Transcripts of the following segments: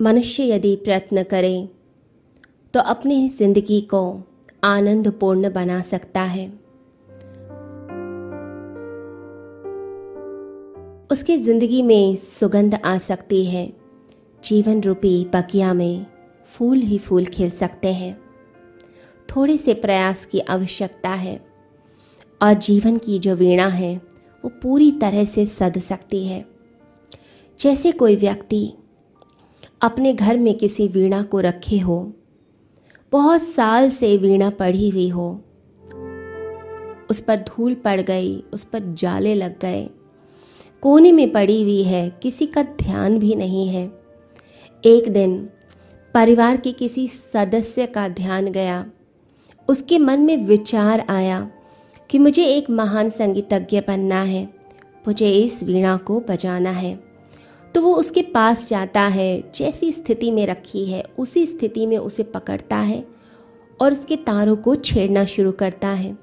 मनुष्य यदि प्रयत्न करे तो अपनी ज़िंदगी को आनंदपूर्ण बना सकता है। उसकी ज़िंदगी में सुगंध आ सकती है। जीवन रूपी बगिया में फूल ही फूल खिल सकते हैं। थोड़े से प्रयास की आवश्यकता है और जीवन की जो वीणा है, वो पूरी तरह से सद सकती है। जैसे कोई व्यक्ति अपने घर में किसी वीणा को रखे हो। बहुत साल से वीणा पड़ी हुई हो। उस पर धूल पड़ गई, उस पर जाले लग गए। कोने में पड़ी हुई है, किसी का ध्यान भी नहीं है। एक दिन परिवार के किसी सदस्य का ध्यान गया। उसके मन में विचार आया कि मुझे एक महान संगीतज्ञ बनना है। मुझे इस वीणा को बजाना है। तो वो उसके पास जाता है, जैसी स्थिति में रखी है, उसी स्थिति में उसे पकड़ता है और उसके तारों को छेड़ना शुरू करता है।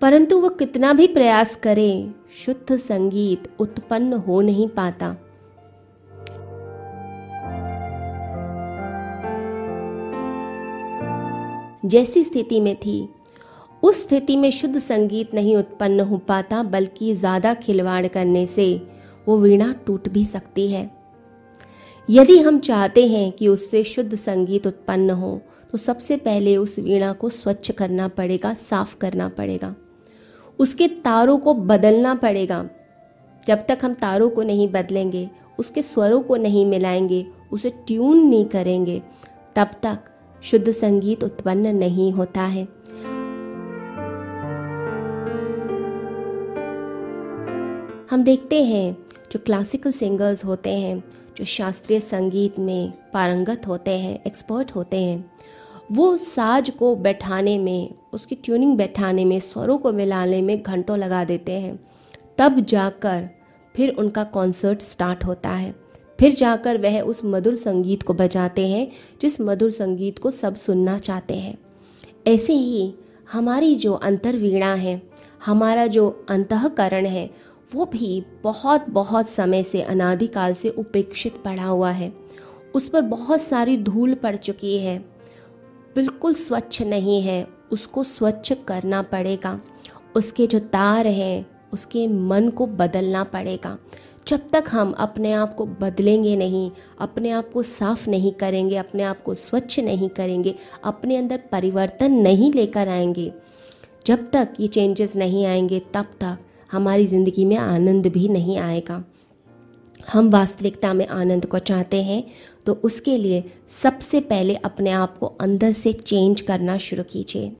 परंतु वो कितना भी प्रयास करे, शुद्ध संगीत उत्पन्न हो नहीं पाता। जैसी स्थिति में थी, उस स्थिति में शुद्ध संगीत नहीं उत्पन्न हो पाता, बल्कि ज़्यादा खिलवाड़ करने से वो वीणा टूट भी सकती है। यदि हम चाहते हैं कि उससे शुद्ध संगीत उत्पन्न हो तो सबसे पहले उस वीणा को स्वच्छ करना पड़ेगा, साफ़ करना पड़ेगा। उसके तारों को बदलना पड़ेगा। जब तक हम तारों को नहीं बदलेंगे, उसके स्वरों को नहीं मिलाएँगे, उसे ट्यून नहीं करेंगे, तब तक शुद्ध संगीत उत्पन्न नहीं होता है। हम देखते हैं जो क्लासिकल सिंगर्स होते हैं, जो शास्त्रीय संगीत में पारंगत होते हैं एक्सपर्ट होते हैं, वो साज को बैठाने में, उसकी ट्यूनिंग बैठाने में, स्वरों को मिलाने में घंटों लगा देते हैं। तब जाकर फिर उनका कॉन्सर्ट स्टार्ट होता है। फिर जाकर वह उस मधुर संगीत को बजाते हैं, जिस मधुर संगीत को सब सुनना चाहते हैं। ऐसे ही हमारी जो अंतर्वीणा है, हमारा जो अंतकरण है वो भी बहुत बहुत समय से, अनादिकाल से उपेक्षित पड़ा हुआ है। उस पर बहुत सारी धूल पड़ चुकी है। बिल्कुल स्वच्छ नहीं है। उसको स्वच्छ करना पड़ेगा। उसके जो तार हैं, उसके मन को बदलना पड़ेगा। जब तक हम अपने आप को बदलेंगे नहीं, अपने आप को साफ़ नहीं करेंगे, अपने आप को स्वच्छ नहीं करेंगे, अपने अंदर परिवर्तन नहीं लेकर आएँगे, जब तक ये चेंजेस नहीं आएँगे, तब तक हमारी ज़िंदगी में आनंद भी नहीं आएगा। हम वास्तविकता में आनंद को चाहते हैं तो उसके लिए सबसे पहले अपने आप को अंदर से चेंज करना शुरू कीजिए।